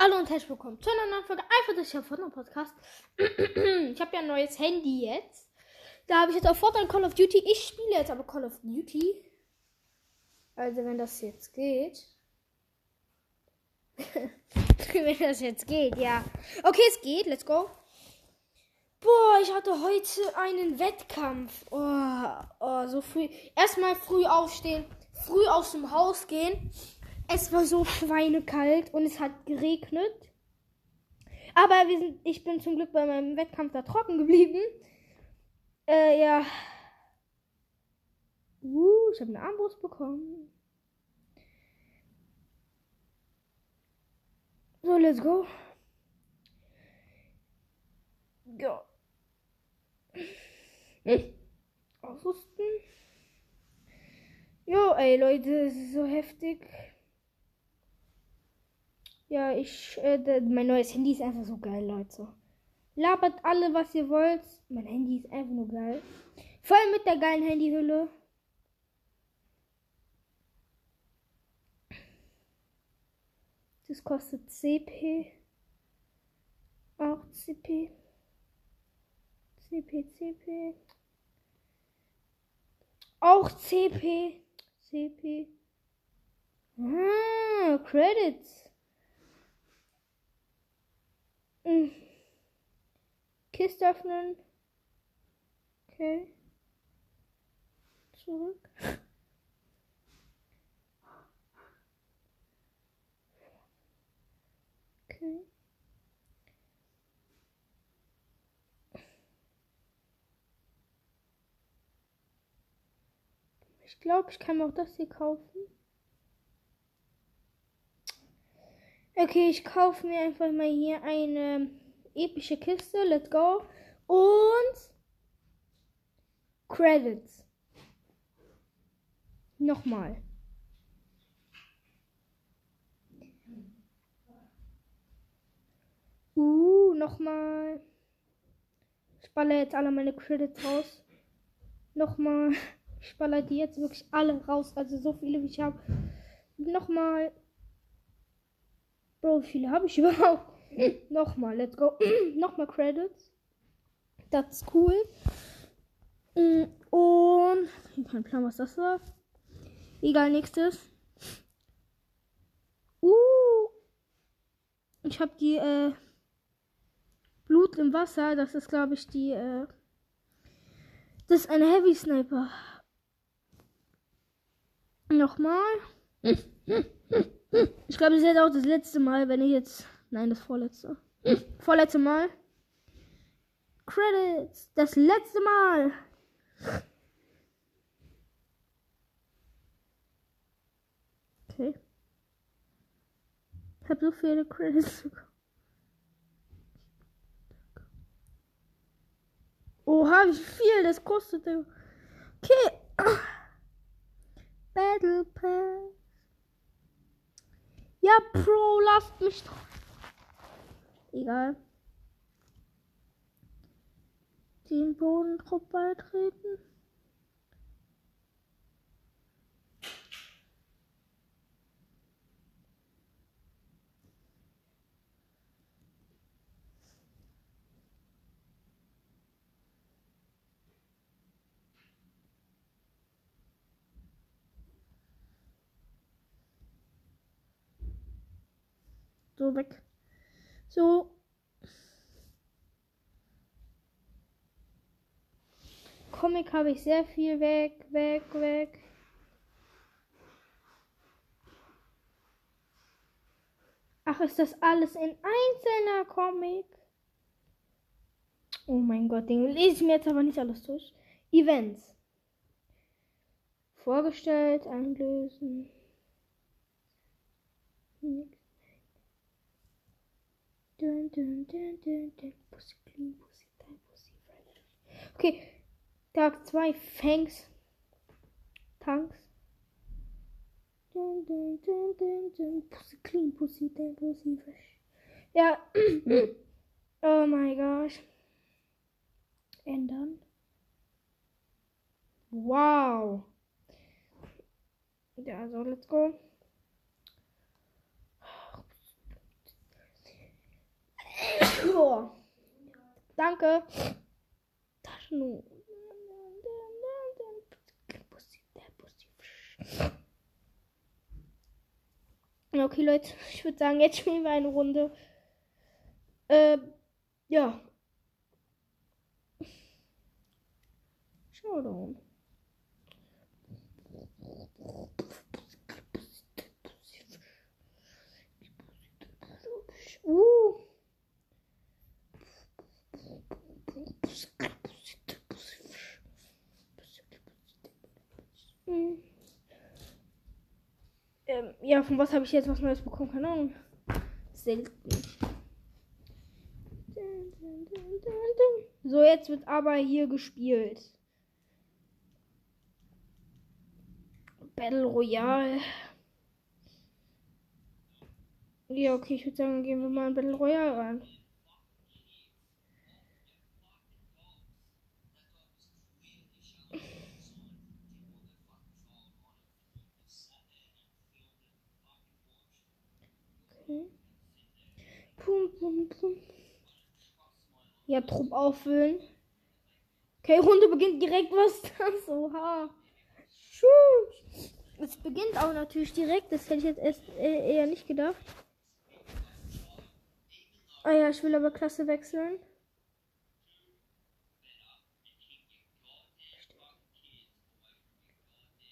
Hallo und herzlich willkommen zu einer neuen Folge Einfach das ja Fortnite Podcast. ich habe ja ein neues Handy jetzt. Da habe ich jetzt auch Fortnite Call of Duty. Ich spiele jetzt aber Call of Duty. Also wenn das jetzt geht. wenn das jetzt geht, ja. Okay, es geht. Let's go. Boah, ich hatte heute einen Wettkampf. Oh, oh so früh. Erstmal früh aufstehen, früh aus dem Haus gehen. Es war so schweinekalt und es hat geregnet. Aber wir sind, ich bin zum Glück bei meinem Wettkampf da trocken geblieben. Äh, ja. Uh, ich habe eine Armbrust bekommen. So, let's go. Go. Ausrüsten. Jo, ey, Leute, es ist so heftig. Ja, ich, äh, mein neues Handy ist einfach so geil, Leute. Labert alle, was ihr wollt. Mein Handy ist einfach nur geil. Voll mit der geilen Handyhülle. Das kostet CP. Auch CP. CP, CP. Auch CP. CP. Ah, Credits. Kiste öffnen. Okay. Zurück. Okay. Ich glaube, ich kann auch das hier kaufen. Okay, ich kaufe mir einfach mal hier eine epische Kiste. Let's go. Und Credits. Nochmal. Uh, nochmal. Ich baller jetzt alle meine Credits raus. Nochmal. Ich baller die jetzt wirklich alle raus. Also so viele wie ich habe. Nochmal. Bro, wie viele habe ich überhaupt? Nochmal, let's go. Nochmal Credits. Das ist cool. Mm, und. Ich kein Plan, was das war. Egal, nächstes. Uh. Ich habe die äh, Blut im Wasser. Das ist, glaube ich, die. Äh, das ist eine Heavy Sniper. Nochmal. Ich glaube, das ist jetzt auch das letzte Mal, wenn ich jetzt. Nein, das vorletzte. Vorletzte Mal. Credits. Das letzte Mal. Okay. Ich habe so viele Credits bekommen. Oha, wie viel das kostet. Okay. Battle Pass. Ja, Pro, lasst mich doch. Egal. Den Bodentrupp beitreten. Weg. So. Comic habe ich sehr viel weg, weg, weg. Ach, ist das alles in einzelner Comic? Oh mein Gott, den lese ich mir jetzt aber nicht alles durch. Events. Vorgestellt, einlösen. Nix. Dun, dun, dun, dun, dun. Pussy clean, pussy tight, pussy fresh. Okay, Tag 2, Fangs. Tanks. Dun, dun, dun, dun, dun. Pussy clean, pussy tight, pussy fresh. Ja. oh my gosh. Ändern. Wow. Ja, so, let's go. Danke. Taschen. Okay, Leute, ich würde sagen, jetzt spielen wir eine Runde. Äh, ja. Showdown. Uh. Hm. Ähm, ja, von was habe ich jetzt was Neues bekommen? Keine Ahnung. Selten. So, jetzt wird aber hier gespielt. Battle Royale. Ja, okay, ich würde sagen, gehen wir mal in Battle Royale rein. Okay. Pum, pum, pum. Ja, Trupp auffüllen. Okay, Runde beginnt direkt. Was ist das? Oha. Es beginnt auch natürlich direkt. Das hätte ich jetzt erst äh, eher nicht gedacht. Ah ja, ich will aber Klasse wechseln.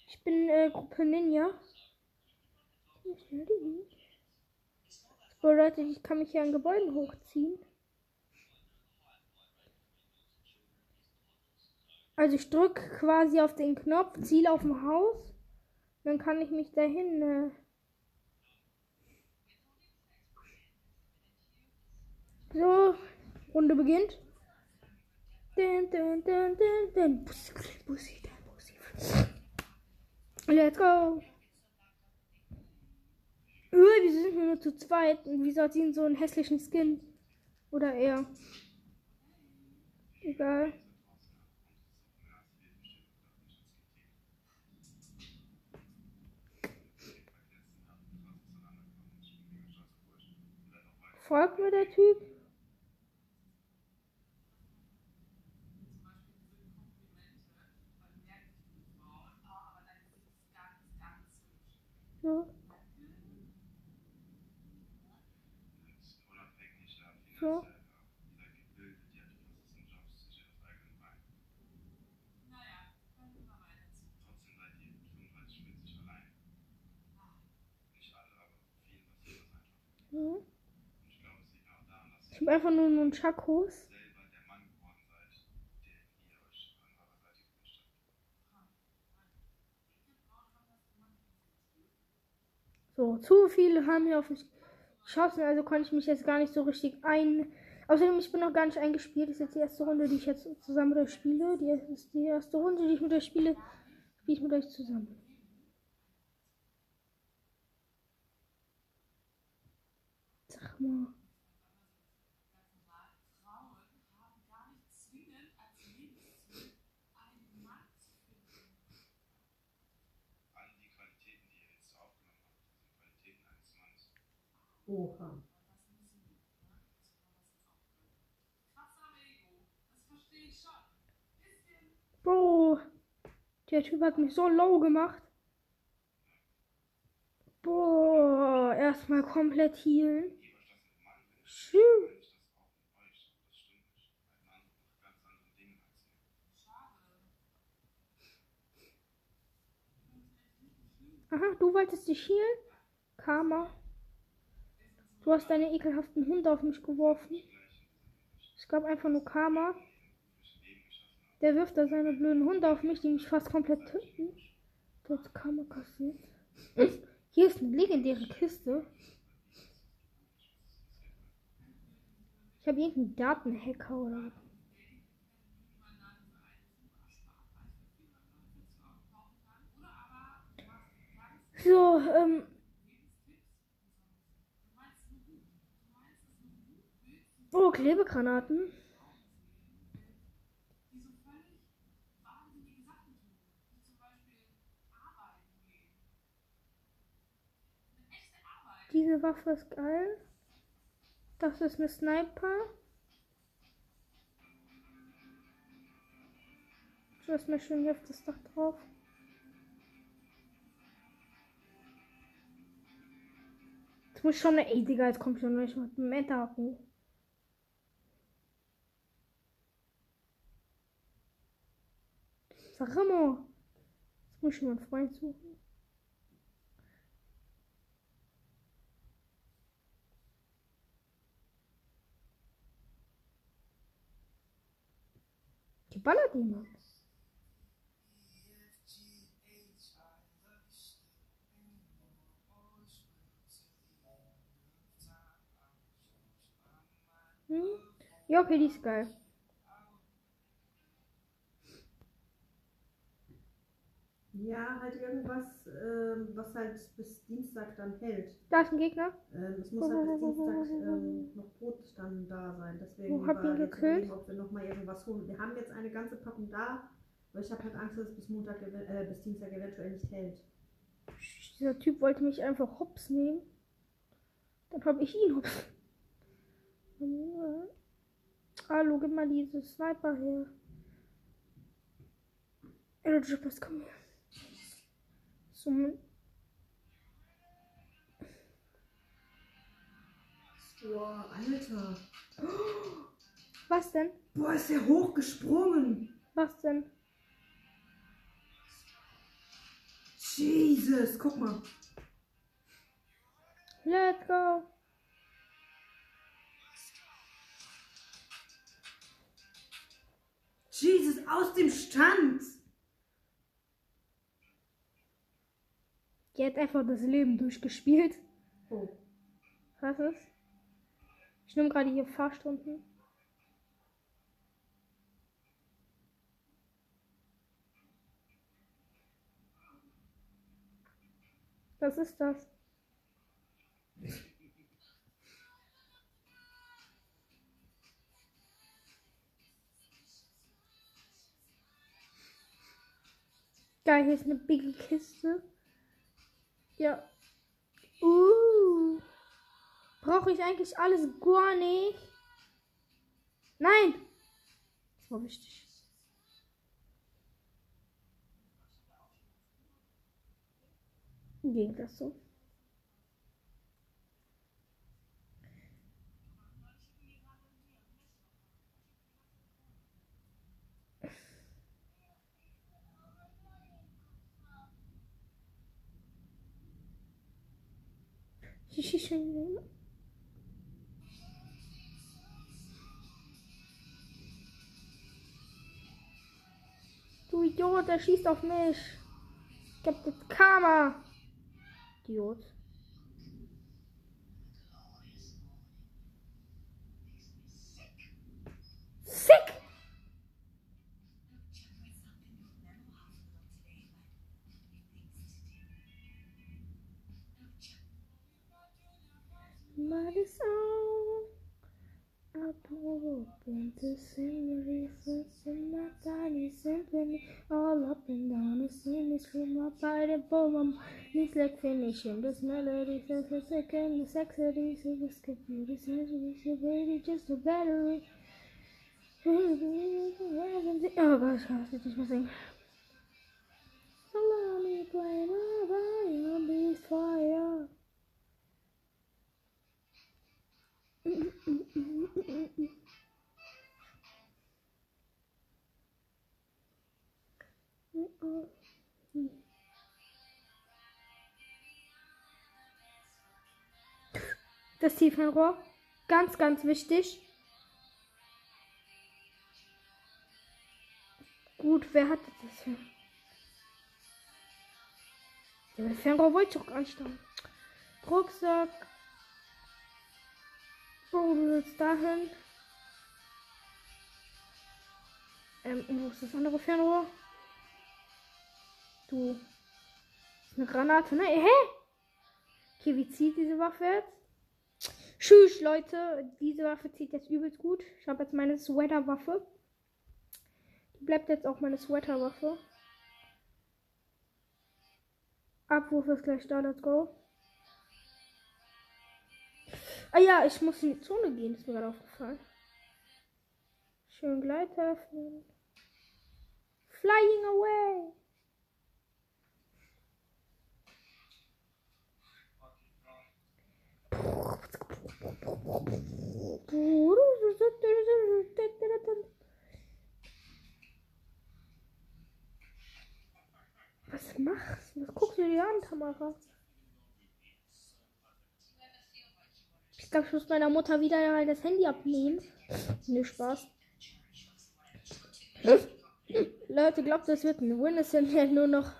Ich bin äh, Gruppe Ninja. Das bedeutet, ich kann mich hier an Gebäuden hochziehen. Also ich drücke quasi auf den Knopf, ziele auf dem Haus. Dann kann ich mich dahin. Äh so, Runde beginnt. Let's go. Öh, wir sind nur zu zweit. Und wieso hat sie so einen hässlichen Skin? Oder eher. Egal. Folgt mir der Typ? So. So. Mhm. Ich habe einfach nur einen Chakos. So, zu viele haben hier auf mich geschossen, also konnte ich mich jetzt gar nicht so richtig ein. Außerdem, ich bin noch gar nicht eingespielt. Das ist jetzt die erste Runde, die ich jetzt zusammen mit euch spiele. Die ist die erste Runde, die ich mit euch spiele. Spiele ich mit euch zusammen. Sag mal. Oha. Bro, der Typ hat mich so low gemacht. Boah, erstmal komplett healen. Tschüss. Aha, du wolltest dich healen? Karma. Du hast deine ekelhaften Hunde auf mich geworfen. Es gab einfach nur Karma. Der wirft da seine blöden Hunde auf mich, die mich fast komplett töten. Du Karma kassiert. Hier ist eine legendäre Kiste. Ich habe irgendeinen Datenhacker oder. So, ähm. Oh, Klebegranaten. Diese Waffe ist geil. Das ist eine Sniper. Lass mal schön hier auf das Dach drauf. Jetzt muss schon eine. Ey, Digga, jetzt kommt schon nicht mit dem Meta-Akku. Sag immer. Jetzt muss ich einen Freund suchen. Die ballert niemand. Hm? Ja, okay, die ist geil. Ja, halt irgendwas, ähm, was halt bis Dienstag dann hält. Da ist ein Gegner. Ähm, es muss halt bis Dienstag ähm, noch Brot dann da sein. Deswegen ihr war jetzt gekillt? ob wir nochmal irgendwas holen. Wir haben jetzt eine ganze Packung da, aber ich habe halt Angst, dass es bis Montag, äh, bis Dienstag eventuell nicht hält. Dieser Typ wollte mich einfach hops nehmen. Dann habe ich ihn hops. Hallo, gib mal diese Sniper her. Energy Pass, komm her. Mein- Boah, Alter. was denn? Boah, ist der hochgesprungen. Was denn? Jesus, guck mal. Let's go. Jesus, aus dem Stand. Die hat einfach das Leben durchgespielt. Oh. Was ist? Ich nehme gerade hier Fahrstunden. Was ist das? Geil, hier ist eine bigge Kiste. Ja. Uh. Brauche ich eigentlich alles gar nicht? Nein! Das war wichtig. Ging das so? Du Idiot, der schießt auf mich. Ich hab das Karma. Idiot. the scenery flips in my tiny symphony All up and down. The scenery scream my bite and poem This like finishing this melody Since the second the sexity So this computer sensory So baby just a battery. Oh gosh, I have to teach my thing Allow me play my violin beast fire. Das Tiefenrohr. Ganz, ganz wichtig. Gut, wer hat das hier? Ja, das Fernrohr wollte ich doch gar nicht haben. Rucksack. Du willst dahin. Ähm, wo ist das andere Fernrohr? Du. Eine Granate, ne? Hä? Okay, wie zieht diese Waffe jetzt? Tschüss, Leute. Diese Waffe zieht jetzt übelst gut. Ich habe jetzt meine Sweater-Waffe. Die bleibt jetzt auch meine Sweater-Waffe. Abwurf ist gleich da, let's go. Ah ja, ich muss in die Zone gehen, ist mir gerade aufgefallen. Schön Gleiter. Flying away. Was machst du? Was guckst du dir an, Tamara? Ich glaube, ich muss meiner Mutter wieder mal das Handy abnehmen. Nee, Spaß. Leute, glaubt, das wird ein Win. Es sind ja nur noch.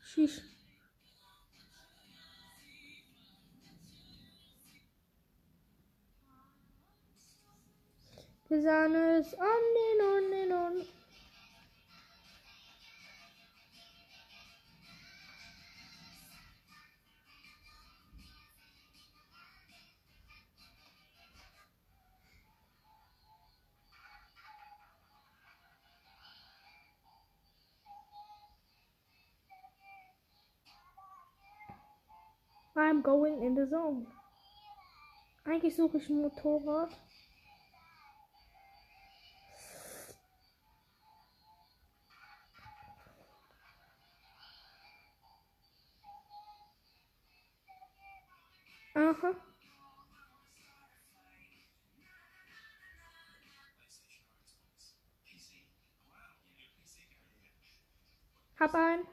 Shish. Die Sahne ist on and on. I'm going in the zone. Eigentlich suche ich ein Motorrad. Hab einen.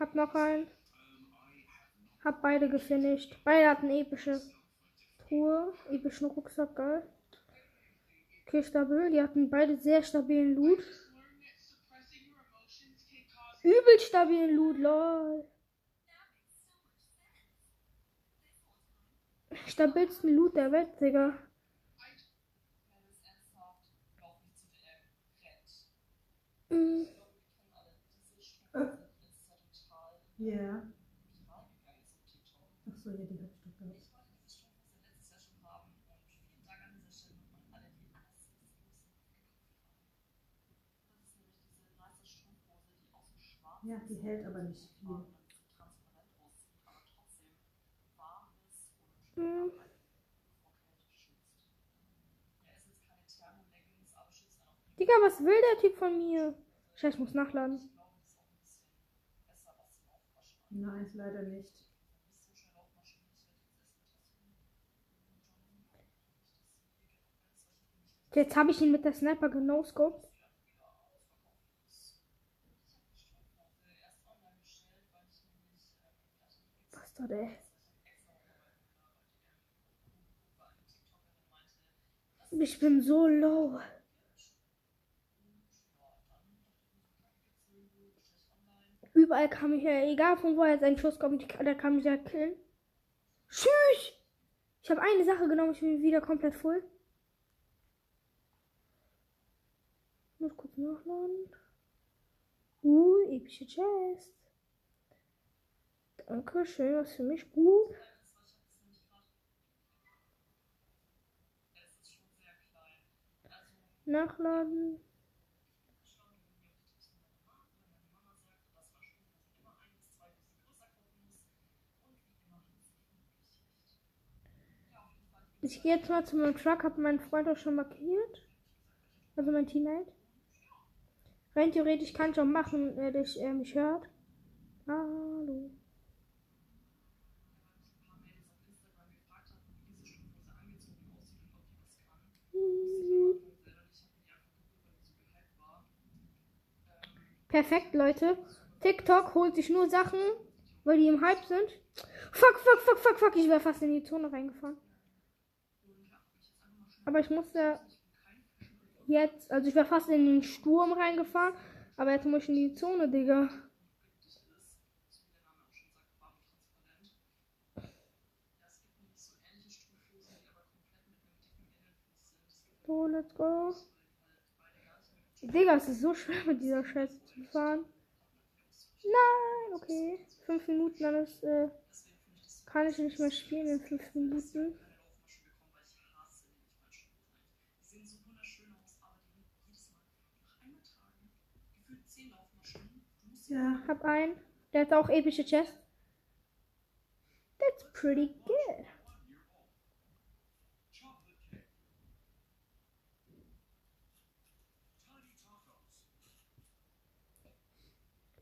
Hab noch einen. Hab beide gefinisht. Beide hatten epische Truhe, epischen Rucksack, geil. Okay, stabil. Die hatten beide sehr stabilen Loot. Übel stabilen Loot, lol. Stabilsten Loot der Welt, Digga. Mm. Ja. Ach so, ja, die hab ich doch gehabt. Ja, die hält aber nicht viel. Digga, was will der Typ von mir? Scheiße, ich muss nachladen. Nein, leider nicht. Jetzt habe ich ihn mit der Sniper genoscoped. Was da der? Ich bin so low. Überall kam ich ja, egal von wo jetzt ein Schuss kommt, der kann mich ja killen. Tschüss! Ich habe eine Sache genommen, ich bin wieder komplett voll. Muss kurz nachladen. Uh, epische Chest. Danke, schön, was für mich gut. Nachladen. Ich gehe jetzt mal zu meinem Truck, habe meinen Freund auch schon markiert. Also mein Teammate. Rein theoretisch kann ich auch machen, wenn dich, äh, mich hört. Hallo. Perfekt, Leute. TikTok holt sich nur Sachen, weil die im Hype sind. Fuck, fuck, fuck, fuck, fuck. Ich wäre fast in die Zone reingefahren. Aber ich musste jetzt, also ich wäre fast in den Sturm reingefahren. Aber jetzt muss ich in die Zone, Digga. So, let's go. Digga, es ist so schwer mit dieser Scheiße zu fahren. Nein, okay. Fünf Minuten, ist, äh, kann ich nicht mehr spielen in fünf Minuten. Ja, hab einen. Der hat auch epische Chest. That's pretty good.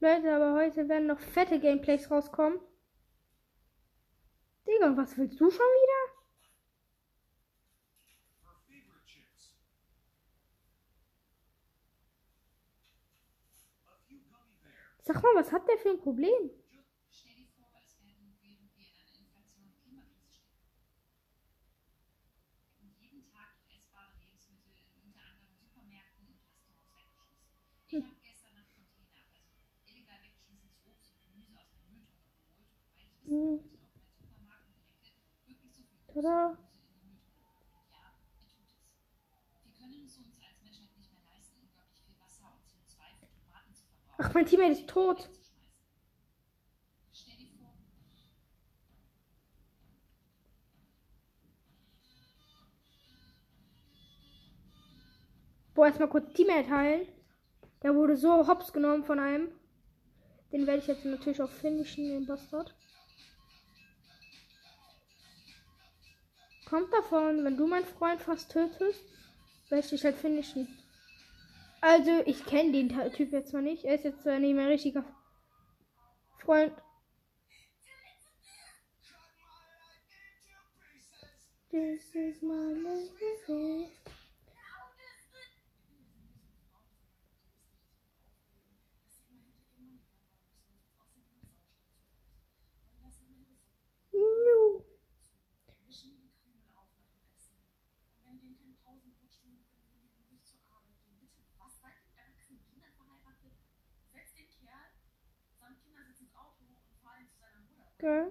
Leute, aber heute werden noch fette Gameplays rauskommen. Digga, was willst du schon wieder? Sag mal, was hat der für ein Problem? Stell Ach, mein Teammate ist tot. Boah, erstmal kurz Teammate heilen. Der wurde so hops genommen von einem. Den werde ich jetzt natürlich auch finishen, den Bastard. Kommt davon, wenn du meinen Freund fast tötest, werde ich dich halt finishen. Also, ich kenne den Typ jetzt zwar nicht. Er ist jetzt zwar nicht mein richtiger Freund. This is my life. Geil.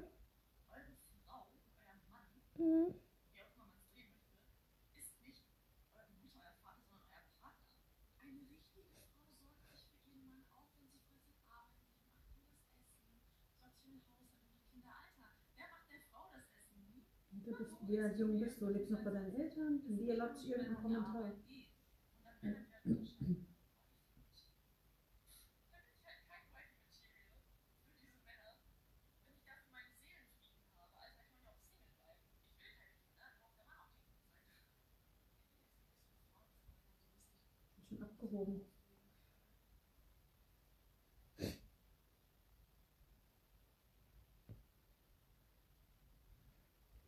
Mhm. Du bist, wie alt jung bist du? Lebst noch bei deinen Eltern? Und die erlaubt sich irgendeinen Kommentar. Abgehoben.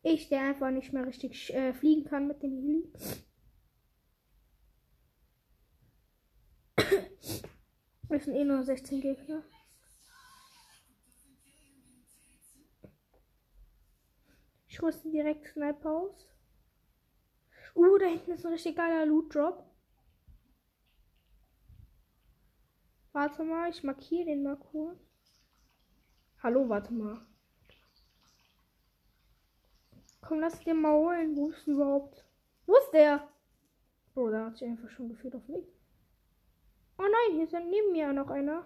Ich, der einfach nicht mehr richtig äh, fliegen kann mit dem Heli. Es sind eh nur 16 Gegner. Ich rüste direkt Sniper aus. Uh, da hinten ist ein richtig geiler Loot Drop. Warte mal, ich markiere den mal kurz. Hallo, warte mal. Komm, lass den mal holen. Wo ist überhaupt? Wo ist der? Oh, da hat sich einfach schon gefühlt auf mich. Oh nein, hier ist ja neben mir noch einer.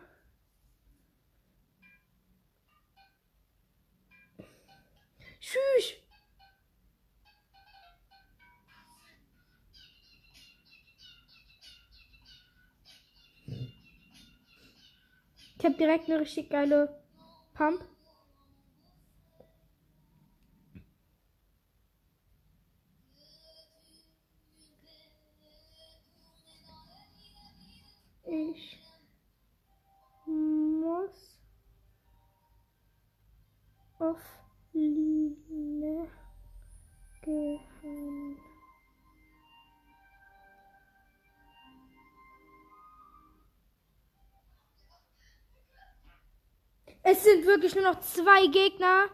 Tschüss. Ich habe direkt eine richtig geile Pump. Wirklich nur noch zwei Gegner.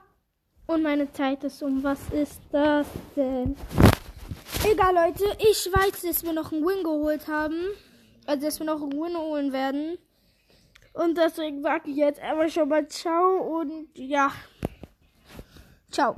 Und meine Zeit ist um. Was ist das denn? Egal, Leute. Ich weiß, dass wir noch einen Win geholt haben. Also, dass wir noch einen Win holen werden. Und deswegen sage ich jetzt einfach schon mal Ciao und ja. Ciao.